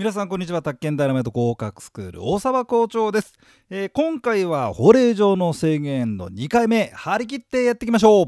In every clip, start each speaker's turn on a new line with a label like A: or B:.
A: 皆さんこんにちは。宅建ダイナマイト合格スクール大沢校長です、えー今回は法令上の制限の2回目。張り切ってやっていきましょう。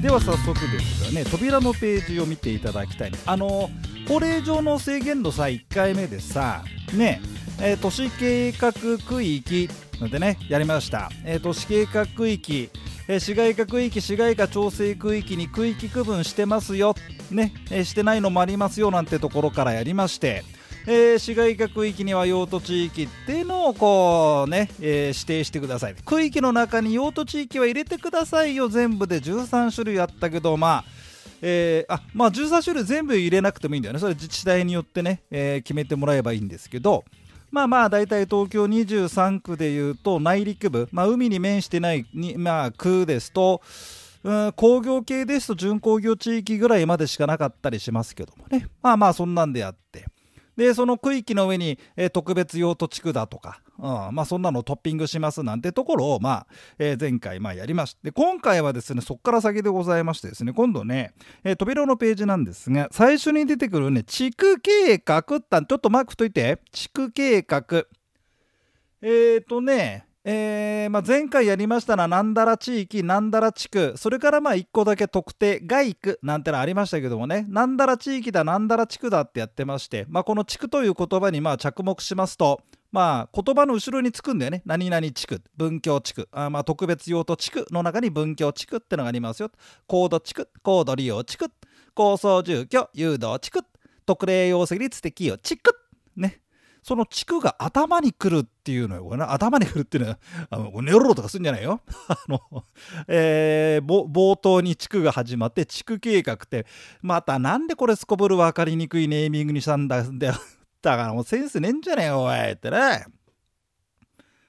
A: では早速ですがね扉のページを見ていただきたいあの法令上の制限の際1回目でさねえー都市計画区域でねやりました、えー都市計画区域え市街化区域市街化調整区域に区域区分してますよ。ね、えしてないのもありますよなんてところからやりまして。えー市街化区域には用途地域っていうのをこうね、えー指定してください。区域の中に用途地域は入れてくださいよ。全部で13種類あったけどまあえーあまあ、13種類全部入れなくてもいいんだよね、それ自治体によってね、え決めてもらえばいいんですけど、まあまあ、大体東京23区でいうと、内陸部、まあ、海に面してないに、まあ、区ですと、うん工業系ですと準工業地域ぐらいまでしかなかったりしますけどもね、まあまあ、そんなんであって。でその区域の上に、えー特別用途地区だとか、うん。まあ、そんなのをトッピングしますなんてところを、まあえー前回まあやりまして今回はですねそこから先でございましてですね今度ね、えー扉のページなんですが最初に出てくるね地区計画ってちょっとマークといて。地区計画。えーとねえーまあ、前回やりましたのはなんだら地域なんだら地区。それからまあ1個だけ特定外区なんてのありましたけどもね。なんだら地域だなんだら地区だってやってまして、まあ、この地区という言葉にまあ着目しますとまあ言葉の後ろにつくんだよね。何々地区文教地区。あまあ特別用途地区の中に文教地区ってのがありますよ。高度地区高度利用地区。高層住居誘導地区。特例用積率適用地区。ね。その地区が頭に来るっていうのよ。これ頭に来るっていうのは、あのネロロとかするんじゃないよ。あの、えー冒頭に地区が始まって、地区計画って、またなんでこれすこぶる分かりにくいネーミングにしたんだ、でだからもうセンスねえんじゃねえよ、おいってね。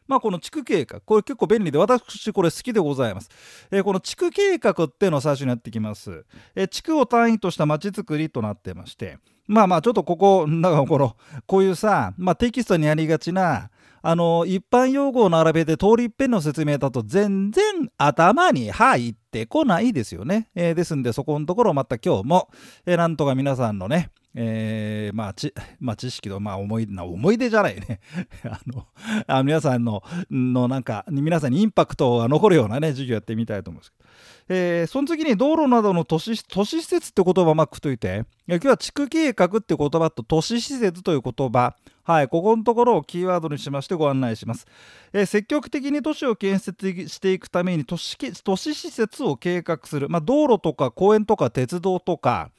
A: まあこの地区計画、これ結構便利で、私これ好きでございます。えーこの地区計画っていうのを最初にやってきます。えー地区を単位とした街づくりとなってまして、まあまあちょっとここ、なんかこの、こういうさ、まあテキストにありがちな、あの、一般用語を並べて通り一遍の説明だと全然頭に入ってこないですよね。えーですんでそこのところまた今日も、えーなんとか皆さんのね、えーまあち、まあ、知識と、まあ、思いな思い出じゃないね。あのあ皆さんののなんか皆さんにインパクトが残るようなね授業やってみたいと思うんですけど、えーその次に道路などの都市都市施設って言葉をまくっといて。いや今日は地区計画って言葉と都市施設という言葉。はい、ここのところをキーワードにしましてご案内します。えー積極的に都市を建設していくために都市都市施設を計画する、まあ、道路とか公園とか鉄道とか。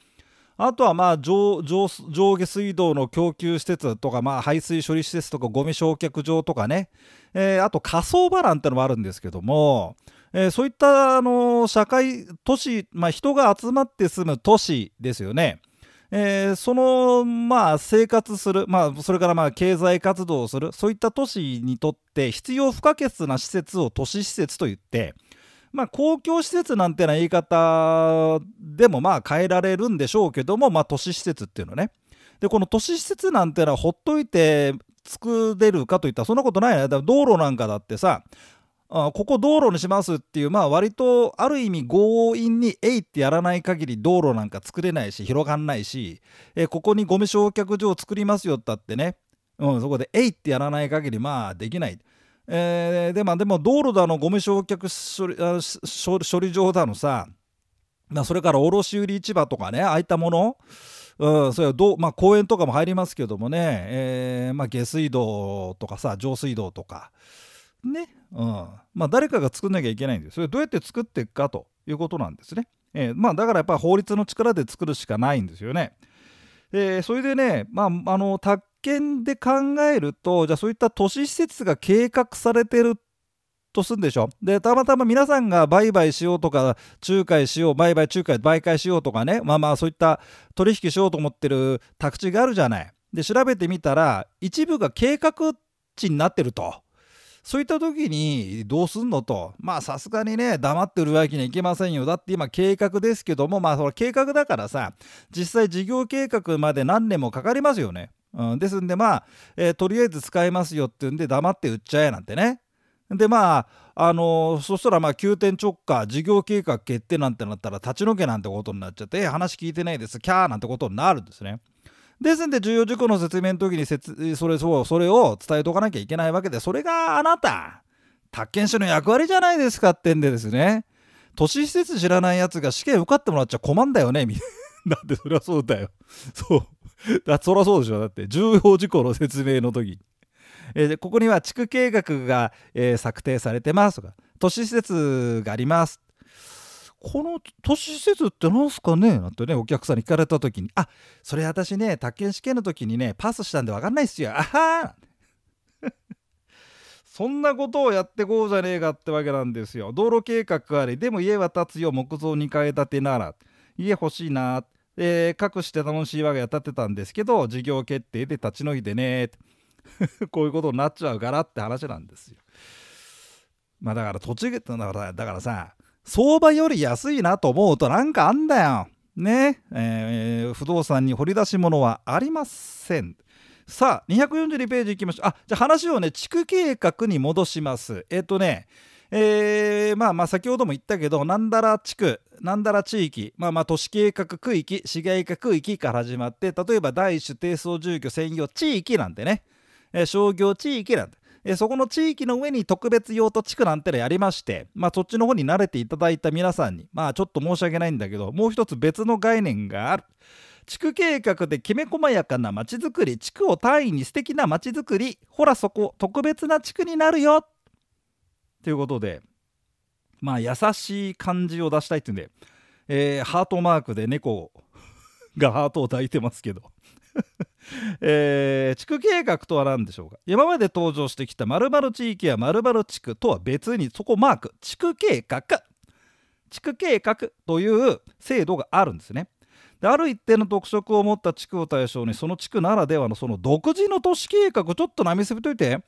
A: あとはまあ上上上下水道の供給施設とか、まあ、排水処理施設とかゴミ焼却場とかね、えーあと火葬場なんてのもあるんですけども、えーそういったあの社会都市、まあ、人が集まって住む都市ですよね。えーそのまあ生活する、まあ、それからまあ経済活動をするそういった都市にとって必要不可欠な施設を都市施設と言って、まあ、公共施設なんてな言い方でもまあ変えられるんでしょうけども、まあ、都市施設っていうのね。でこの都市施設なんてのはほっといて作れるかといったらそんなことないねだから道路なんかだってさあここ道路にしますっていうまあ割とある意味強引にえいってやらない限り道路なんか作れないし広がんないし、えここにゴミ焼却所を作りますよったってね、うん、そこでえいってやらない限りまあできない。えーでまあでも道路だのゴミ焼却処理処理場だのさ、まあ、それから卸売市場とかねああいったものうん、それはど、まあ、公園とかも入りますけどもね、えーまあ、下水道とかさ上水道とかね、うん。まあ、誰かが作んなきゃいけないんです。それどうやって作っていくかということなんですね、えーまあ、だからやっぱり法律の力で作るしかないんですよね、えーそれでね、まあ、あの宅建で考えるとじゃあそういった都市施設が計画されてるとするんでしょ。でたまたま皆さんが売買しようとか仲介しよう売買仲介媒介しようとかね。まあまあそういった取引しようと思ってる宅地があるじゃない。で調べてみたら一部が計画地になってると。そういった時にどうすんのと。まあさすがにね黙ってるわけにはいけませんよ。だって今計画ですけどもまあそれ計画だからさ実際事業計画まで何年もかかりますよね、うん、ですんでまあ、えーとりあえず使えますよっていうんで黙って売っちゃえなんてねでまああのそしたらまあ急転直下事業計画決定なんてなったら立ち退けなんてことになっちゃってえ話聞いてないですキャーなんてことになるんですね。ですんで重要事項の説明の時にそれそうそれを伝えておかなきゃいけないわけでそれがあなた宅建士の役割じゃないですかってんでですね都市施設知らないやつが試験受かってもらっちゃ困んだよねみたいな。だってそりゃそうだよ。そう。だそりゃそうでしょ。だって重要事項の説明の時。えー、ここには地区計画が、えー、策定されてますとか、都市施設があります。この都市施設って何すかね？なんてね、お客さんに聞かれた時に、あそれ私ね、宅建試験の時にね、パスしたんで分かんないっすよ。あはー そんなことをやってこうじゃねえかってわけなんですよ。道路計画あり、でも家は建つよ、木造2階建てなら。家欲しいな。えー、隠して楽しい我が家建てたんですけど、事業決定で立ち退いてね。こういうことになっちゃうからって話なんですよ。まあだから土地だからだからさ相場より安いなと思うとなんかあんだよ。ね、えー、不動産に掘り出し物はありません。さあ242ページいきましょう。あじゃあ話をね地区計画に戻します。えっ、ー、とねえー、まあまあ先ほども言ったけどなんだら地区なんだら地域まあまあ都市計画区域市街化区域から始まって例えば第一種低層住居専用地域なんてねえ商業地域なんて、えそこの地域の上に特別用途地区なんてのやりまして、まあ、そっちの方に慣れていただいた皆さんに、まあ、ちょっと申し訳ないんだけど、もう一つ別の概念がある。地区計画できめ細やかな街づくり、地区を単位に素敵な街づくり、ほらそこ、特別な地区になるよということで、まあ、優しい感じを出したいっていうんで、えー、ハートマークで猫が ハートを抱いてますけど。えー、地区計画とは何でしょうか？今まで登場してきた〇〇地域や〇〇地区とは別にそこマーク。地区計画。地区計画という制度があるんですね。である一定の特色を持った地区を対象にその地区ならではのその独自の都市計画ちょっとなみすびといて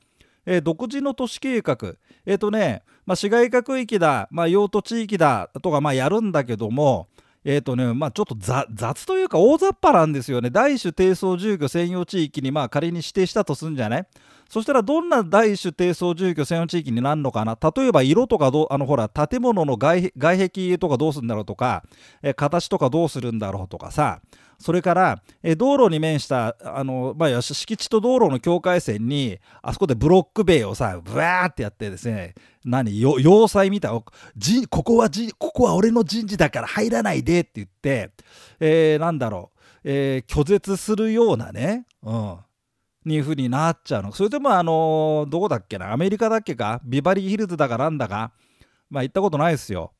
A: えー、独自の都市計画え、ー、とね、まあ、市街化区域だ、まあ、用途地域だとかまあやるんだけどもえ、ー、とね、まあちょっと雑というか大雑把なんですよね。大種低層住居専用地域にまあ仮に指定したとするんじゃないそしたらどんな大種低層住居専用地域になるのかな？例えば色とかどあのほら建物の外壁とかどうするんだろうとか、え形とかどうするんだろうとかさ。それから、え道路に面したあの、まあ、敷地と道路の境界線にあそこでブロック塀をさブワーってやってですね何？要塞みたいなここはここは俺の陣地だから入らないでって言って、えー、なんだろう、えー、拒絶するようなね、うん、いうふうになっちゃうの。それでもあのどこだっけな。アメリカだっけか。ビバリーヒルズだかなんだか。まあ行ったことないですよ。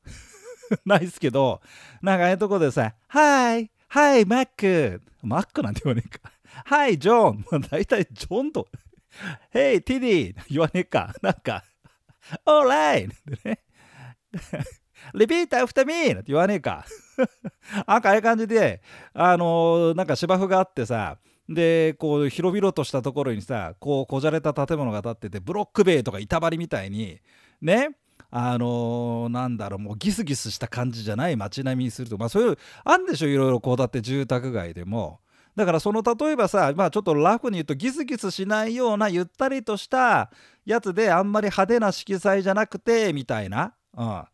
A: ないっすけどなんかああいうとこでさ「はいはいマック」マックなんて言わねえか「はいジョン」まあ大体ジョンと「Hey Daddy」言わねえか。なんか「All right!」ねリピーターアフタミーなんて言わねえか。なんかああいう感じであのー、なんか芝生があってさでこう広々としたところにさこうこじゃれた建物が建っててブロック塀とか板張りみたいにねあのー、なんだろうもうギスギスした感じじゃない街並みにするとまあそういうあんでしょいろいろこうだって住宅街でも。だからその例えばさまあちょっとラフに言うとギスギスしないようなゆったりとしたやつであんまり派手な色彩じゃなくてみたいな、うん。ま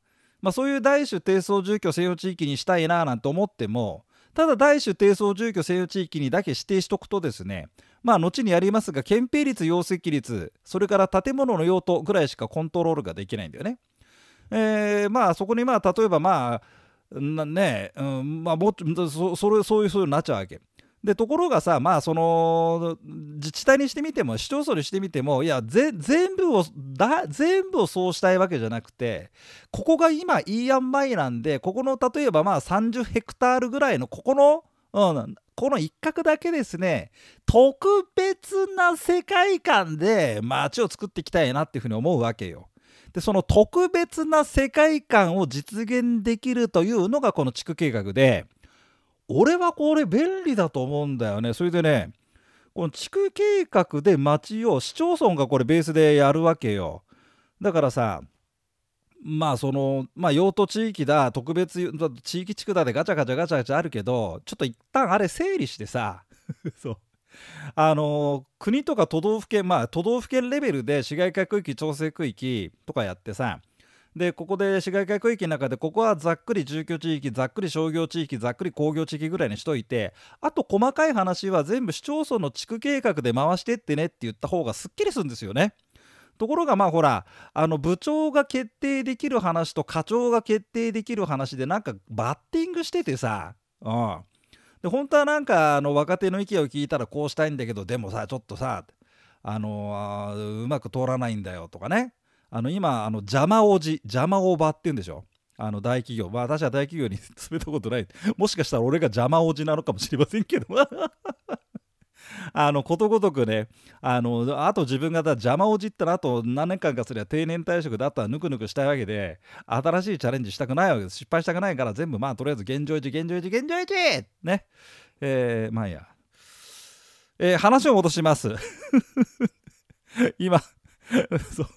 A: あ、そういう大種低層住居専用地域にしたいななんて思ってもただ大種低層住居専用地域にだけ指定しておくとですねまあ後にやりますが憲兵率容積率それから建物の用途ぐらいしかコントロールができないんだよね。えー、まあそこにまあ例えばまあね、うん、まあもそそれそういうそういうなっちゃうわけ。でところがさまあその自治体にしてみても市町村にしてみてもいや全部をだ全部をそうしたいわけじゃなくてここが今いい塩梅なんでここの例えばまあ30ヘクタールぐらいのここの、うん、この一角だけですね特別な世界観で街を作っていきたいなっていうふうに思うわけよ。でその特別な世界観を実現できるというのがこの地区計画で俺はこれ便利だと思うんだよね。それでねこの地区計画で町を市町村がこれベースでやるわけよ。だからさまあそのまあ用途地域だ特別地域地区だでガチャガチャガチャガチャあるけどちょっと一旦あれ整理してさ そう。あの国とか都道府県まあ都道府県レベルで市街化区域調整区域とかやってさでここで市街化区域の中でここはざっくり住居地域ざっくり商業地域ざっくり工業地域ぐらいにしといてあと細かい話は全部市町村の地区計画で回してってねって言った方がすっきりするんですよね。ところがまあほらあの部長が決定できる話と課長が決定できる話でなんかバッティングしててさ、うん、で本当はなんかあの若手の意見を聞いたらこうしたいんだけどでもさちょっとさあのうまく通らないんだよとかねあの今あの邪魔おじ邪魔おばって言うんでしょ？あの大企業。まあ私は大企業に 詰めたことない。もしかしたら俺が邪魔おじなのかもしれませんけど。あのことごとくねあのあと自分が邪魔をじったらあと何年間かすれば定年退職であとはぬくぬくしたいわけで新しいチャレンジしたくないわけです。失敗したくないから全部まあとりあえず現状維持現状維持現状維持ね。えー、まあいいや、えー、話を戻します。今そう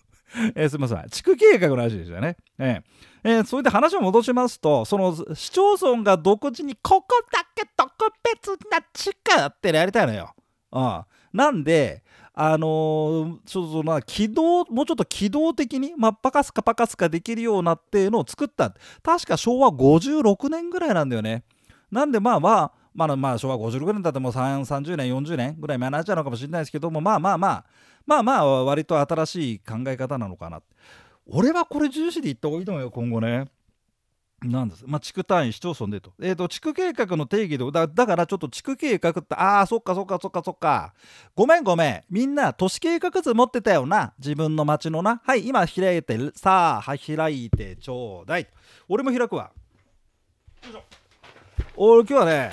A: えー、すみません地区計画の話ですよね。えー、えー、それで話を戻しますとその市町村が独自にここだけ特別な地区ってやりたいのよ。うん、なんであのー、ちょっとな軌道もうちょっと機動的に、まあ、パカスカパカスカできるようなっていうのを作った確か昭和56年ぐらいなんだよね。なんでまあまあまあ、まあ昭和56年だってもう30年40年ぐらい前になっちゃうのかもしれないですけどもまあまあまあまあまあ割と新しい考え方なのかな俺はこれ重視で言った方がいいと思うよ今後ねなんですまあ、地区単位、市町村でと。えっ、ー、と、地区計画の定義でだ、だからちょっと地区計画って、ああ、そっかそっかそっかそっか。ごめんごめん。みんな、都市計画図持ってたよな。自分の町のな。はい、今開いてる、さあ、開いてちょうだい。俺も開くわ。よいしょ。俺今日はね、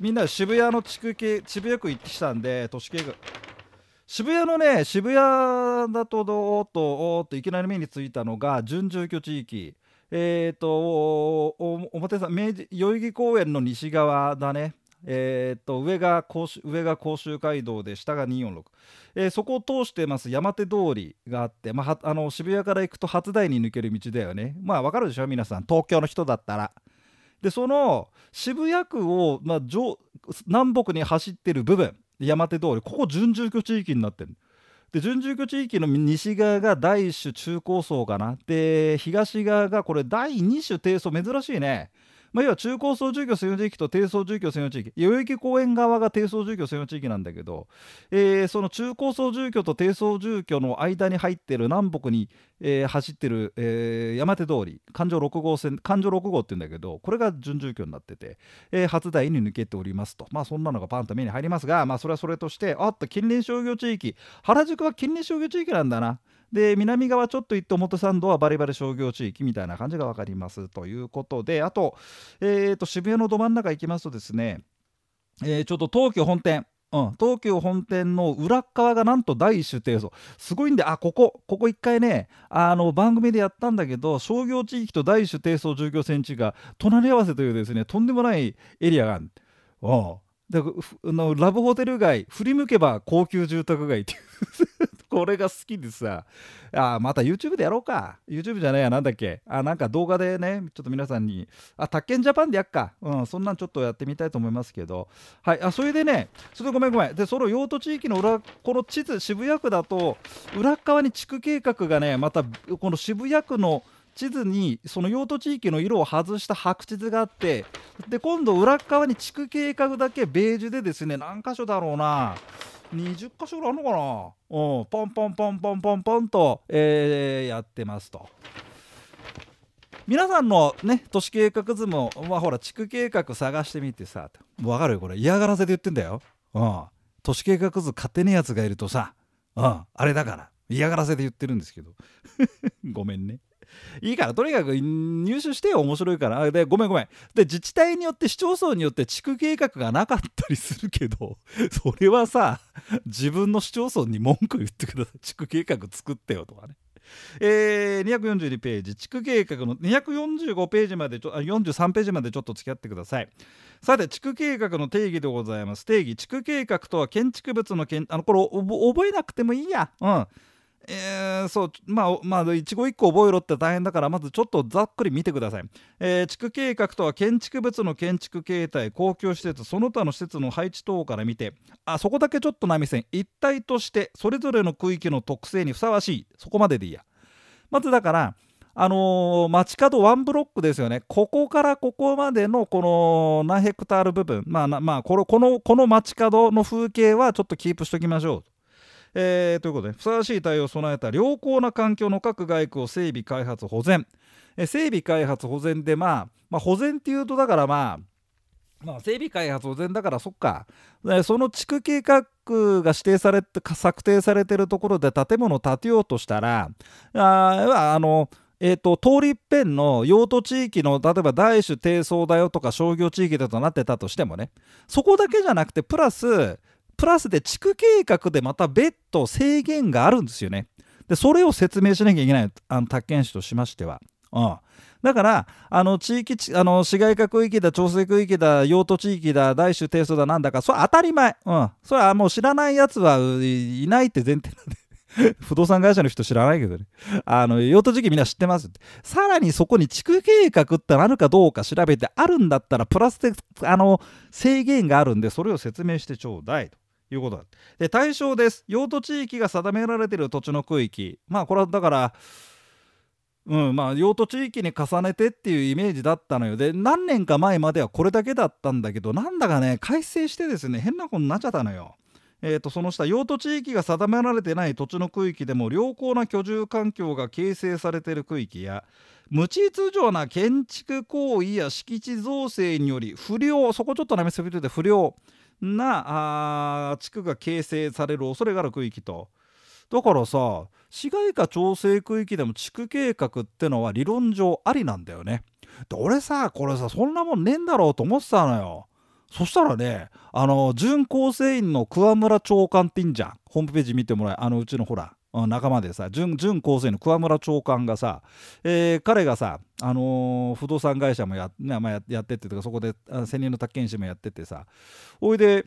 A: みんな渋谷の地区系渋谷区行ってきたんで都市計画。渋谷のね渋谷だとどーっとおっといきなり目についたのが準住居地域。えっ、ー、と表さん明治代々木公園の西側だねえー、と上が甲州上が甲州街道で下が246、えー、そこを通してます山手通りがあって、まあ、あの渋谷から行くと初台に抜ける道だよねまあわかるでしょ皆さん東京の人だったらでその渋谷区を、まあ、南北に走ってる部分山手通りここ準住居地域になってる。で準住居地域の西側が第一種中高層かな。で東側がこれ第二種低層珍しいね。まあ、要は中高層住居専用地域と低層住居専用地域。代々木公園側が低層住居専用地域なんだけど、えー、その中高層住居と低層住居の間に入ってる南北に、えー、走ってる、えー、山手通り環状6号線環状6号って言うんだけどこれが準住居になってて、えー、初台に抜けておりますと。まあそんなのがパンと目に入りますがまあそれはそれとしてあっと近隣商業地域。原宿は近隣商業地域なんだな。で南側ちょっと行って表参道はバリバリ商業地域みたいな感じが分かります。ということであと,、えー、と渋谷のど真ん中行きますとですね、えー、ちょっと東急本店。うん、東急本店の裏側がなんと第一種提訴すごいんであここここ一回ねあの番組でやったんだけど商業地域と第一種低層住居線地が隣り合わせというですねとんでもないエリアがある。うん。でのラブホテル街振り向けば高級住宅街っていう。これが好きでさ。あまた YouTube でやろうか。YouTube じゃねえや。なんだっけ。あなんか動画でねちょっと皆さんに。あ宅建ジャパンでやっか。うんそんなんちょっとやってみたいと思いますけど。はいあそれでねちょっとごめんごめん。でその用途地域の裏この地図渋谷区だと裏側に地区計画がねまたこの渋谷区の地図にその用途地域の色を外した白地図があってで今度裏側に地区計画だけベージュでですね何箇所だろうな。20箇所ぐらいあるのかな？うん。ポンポンポンポンポンポンと、えー、やってますと。皆さんのね都市計画図もまあほら地区計画探してみてさわかるよこれ。嫌がらせで言ってんだよ。うん、都市計画図勝手にやつがいるとさ、うん、あれだから。嫌がらせで言ってるんですけど。ごめんね。いいからとにかく入手してよ面白いから。でごめんごめん。で自治体によって市町村によって地区計画がなかったりするけど それはさ自分の市町村に文句言ってください。地区計画作ってよとかね。えー、242ページ。地区計画の245ページまでちょ43ページまでちょっと付き合ってください。さて地区計画の定義でございます。定義地区計画とは建築物の建あのこれ覚えなくてもいいや。うん。えー、そう、まあ、まあ、一語一個覚えろって大変だから、まずちょっとざっくり見てください。えー、地区計画とは建築物の建築形態、公共施設、その他の施設の配置等から見て、あ、そこだけちょっと波線、一体としてそれぞれの区域の特性にふさわしい、そこまででいいや。まずだから、あのー、街角ワンブロックですよね。ここからここまでのこの何ヘクタール部分、まあ、まあ、この、この、この街角の風景はちょっとキープしておきましょう。えー、ということでふさわしい対応を備えた良好な環境の各外区を整備開発保全、え整備開発保全で、まあ、まあ保全っていうとだからまあまあ、整備開発保全だからそっか。その地区計画が指定されて策定されてるところで建物を建てようとしたらああのえーと、通り一遍の用途地域の例えば大種低層だよとか商業地域だとなってたとしてもねそこだけじゃなくてプラスプラスで地区計画でまた別途制限があるんですよね。でそれを説明しなきゃいけないあの宅建士としましては。うん、だからあの地域あの市街化区域だ調整区域だ用途地域だ大種低層だなんだかそれは当たり前、うん、それはもう知らないやつはいないって前提なんで 不動産会社の人知らないけどね。あの、用途時期みんな知ってます。さらにそこに地区計画ってあるかどうか調べてあるんだったら、プラスで、あの、制限があるんで、それを説明してちょうだいと。いうことだ。で、対象です。用途地域が定められている土地の区域。まあ、これはだから、うん、まあ、用途地域に重ねてっていうイメージだったのよ。で、何年か前まではこれだけだったんだけど、なんだかね、改正してですね、変なことになっちゃったのよ。えーと、その下用途地域が定められてない土地の区域でも良好な居住環境が形成されている区域や無秩序な建築行為や敷地造成により不良そこちょっとなめすぎてて不良なあ地区が形成される恐れがある区域と。だからさ市街化調整区域でも地区計画ってのは理論上ありなんだよね。で俺さこれさそんなもんねえんだろうと思ってたのよ。そしたらねあの準構成員の桑村長官っていんじゃん。ホームページ見てもらえあのうちのほら仲間でさ準準構成の桑村長官がさ、えー、彼がさ、あのー、不動産会社もや,、ねまあ、やっててとかそこで専任の宅建士もやっててさおいで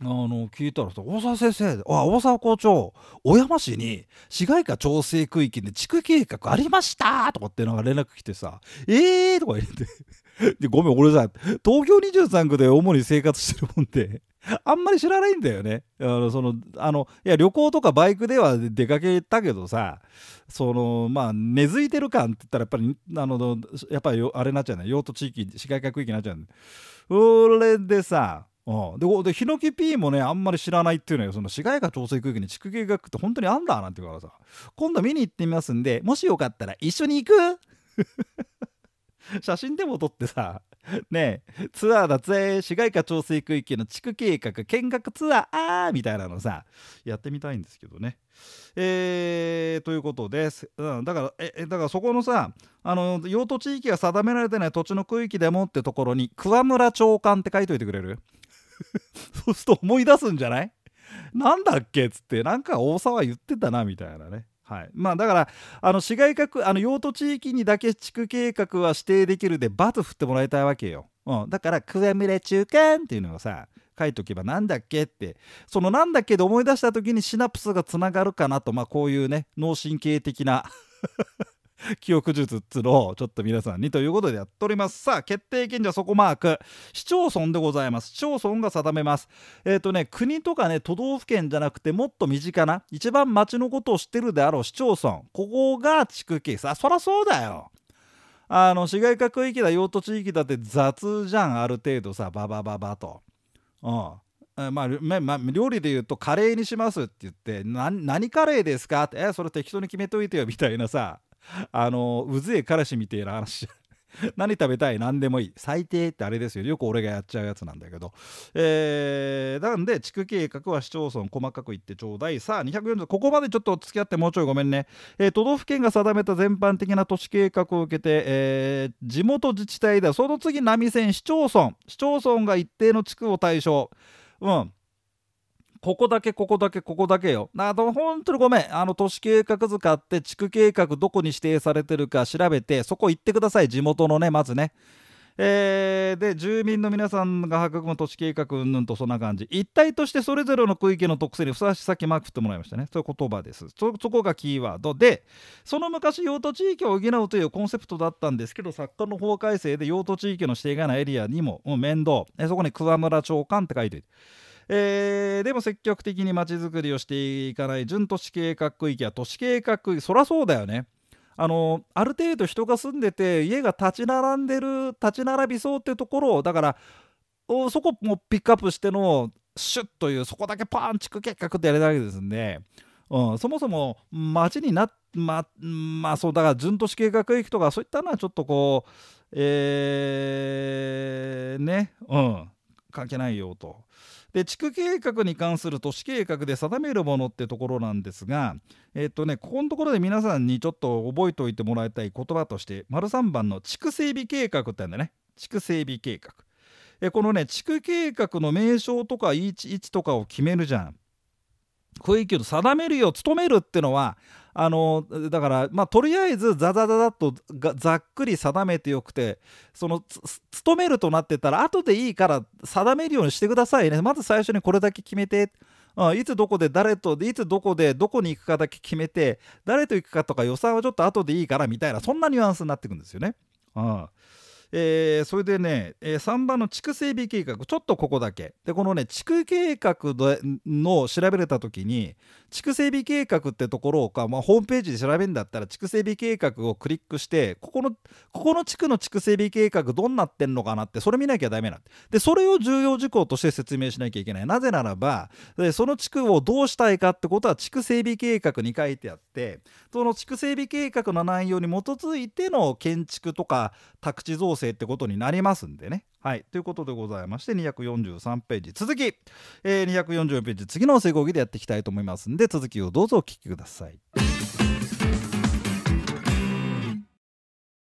A: あの聞いたらさ大沢先生あ大沢校長小山市に市街化調整区域で地区計画ありましたとかってのが連絡来てさえーとか言って。でごめん俺さ東京23区で主に生活してるもんで。あんまり知らないんだよね。あのそのあのいや旅行とかバイクでは出かけたけどさそのまあ根付いてる感って言ったらやっぱりあのやっぱりあれになっちゃうね。用途地域市街化区域になっちゃうね。それでさうん、ででヒノキ P もねあんまり知らないっていうのよ。その市街化調整区域に地区計画って本当にあんだなんて言うからさ。今度見に行ってみますんでもしよかったら一緒に行く？写真でも撮ってさ。ねえツアーだぜ市街化調整区域の地区計画見学ツアーあーみたいなのさやってみたいんですけどね。えー、ということです、うん、だからえだからそこのさあの用途地域が定められてない土地の区域でもってところに桑村長官って書いといてくれる？そうすると思い出すんじゃない？なんだっけっつってなんか大沢言ってたなみたいなね。はい、まあだからあの市街化あの用途地域にだけ地区計画は指定できるでバツ振ってもらいたいわけよ、うん、だから「桑村中間」っていうのをさ書いとけばなんだっけって。そのなんだっけで思い出した時にシナプスがつながるかなとまあこういうね脳神経的な 記憶術っつうのをちょっと皆さんにということでやっております。さあ、決定権者そこマーク。市町村でございます。市町村が定めます。えっ、ー、とね、国とかね、都道府県じゃなくてもっと身近な、一番町のことを知ってるであろう市町村。ここが地区計算。そりゃそうだよ。あの、市街化区域だ、用途地域だって雑じゃん、ある程度さ、ババババと。うん。まあ、まあ、料理で言うとカレーにしますって言って何カレーですかってえそれ適当に決めといてよみたいなさあのうぜえ彼氏みてえな話。何食べたい？何でもいい。最低ってあれですよ。よく俺がやっちゃうやつなんだけど。えー、なんで地区計画は市町村細かく言ってちょうだい。さあ240ここまでちょっと付き合ってもうちょいごめんね、えー、都道府県が定めた全般的な都市計画を受けて、えー、地元自治体ではその次波線市町村。市町村が一定の地区を対象。うん。ここだけここだけここだけよ。あと本当にごめん。あの都市計画図買って地区計画どこに指定されてるか調べてそこ行ってください。地元のね、まずね。えー、で住民の皆さんが育む土地計画うんぬんとそんな感じ一体としてそれぞれの区域の特性にふさわしさきマーク振ってもらいましたねそういう言葉ですそこがキーワードでその昔用途地域を補うというコンセプトだったんですけど作家の法改正で用途地域の指定がないエリアにももう面倒えそこに桑村長官って書いてるえー、でも積極的にまちづくりをしていかない準都市計画区域や都市計画区域そりゃそうだよねあのある程度人が住んでて家が立ち並んでる立ち並びそうってところをだからそこもピックアップしてのシュッというそこだけパンチク計画ってやれたわけですんで、うん、そもそも町になままあそうだから準都市計画区域とかそういったのはちょっとこうえー、ねうん関係ないよと。で地区計画に関する都市計画で定めるものってところなんですがえっ、とねここのところで皆さんにちょっと覚えておいてもらいたい言葉として丸3番の地区整備計画ってあるんだね。地区整備計画。えこのね地区計画の名称とか位置位置とかを決めるじゃん。区域を定めるよ努めるっていうのはあのだからまあとりあえずザザザザっとざっくり定めてよくてその勤めるとなってたら後でいいから定めるようにしてくださいねまず最初にこれだけ決めてあいつどこで誰といつどこでどこに行くかだけ決めて誰と行くかとか予算はちょっと後でいいからみたいなそんなニュアンスになってくんですよね。あえー、それでね、えー、3番の地区整備計画ちょっとここだけ。でこのね地区計画の調べれた時に地区整備計画ってところをか、まあ、ホームページで調べるんだったら地区整備計画をクリックしてここのここの地区の地区整備計画どうなってんのかなってそれ見なきゃダメなでそれを重要事項として説明しなきゃいけない。なぜならばでその地区をどうしたいかってことは地区整備計画に書いてあってその地区整備計画の内容に基づいての建築とか宅地造成ってことになりますんでね。はい。ということでございまして、243ページ。続き、えー、244ページ、次の成功儀でやっていきたいと思いますんで、続きをどうぞお聞きください。